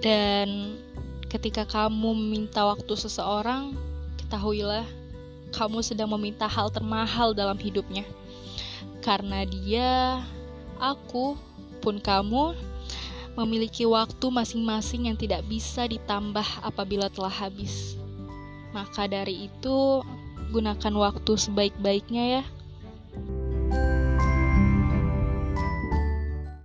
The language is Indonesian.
Dan ketika kamu meminta waktu seseorang, ketahuilah kamu sedang meminta hal termahal dalam hidupnya. Karena dia, aku, pun kamu memiliki waktu masing-masing yang tidak bisa ditambah apabila telah habis. Maka dari itu, gunakan waktu sebaik-baiknya ya.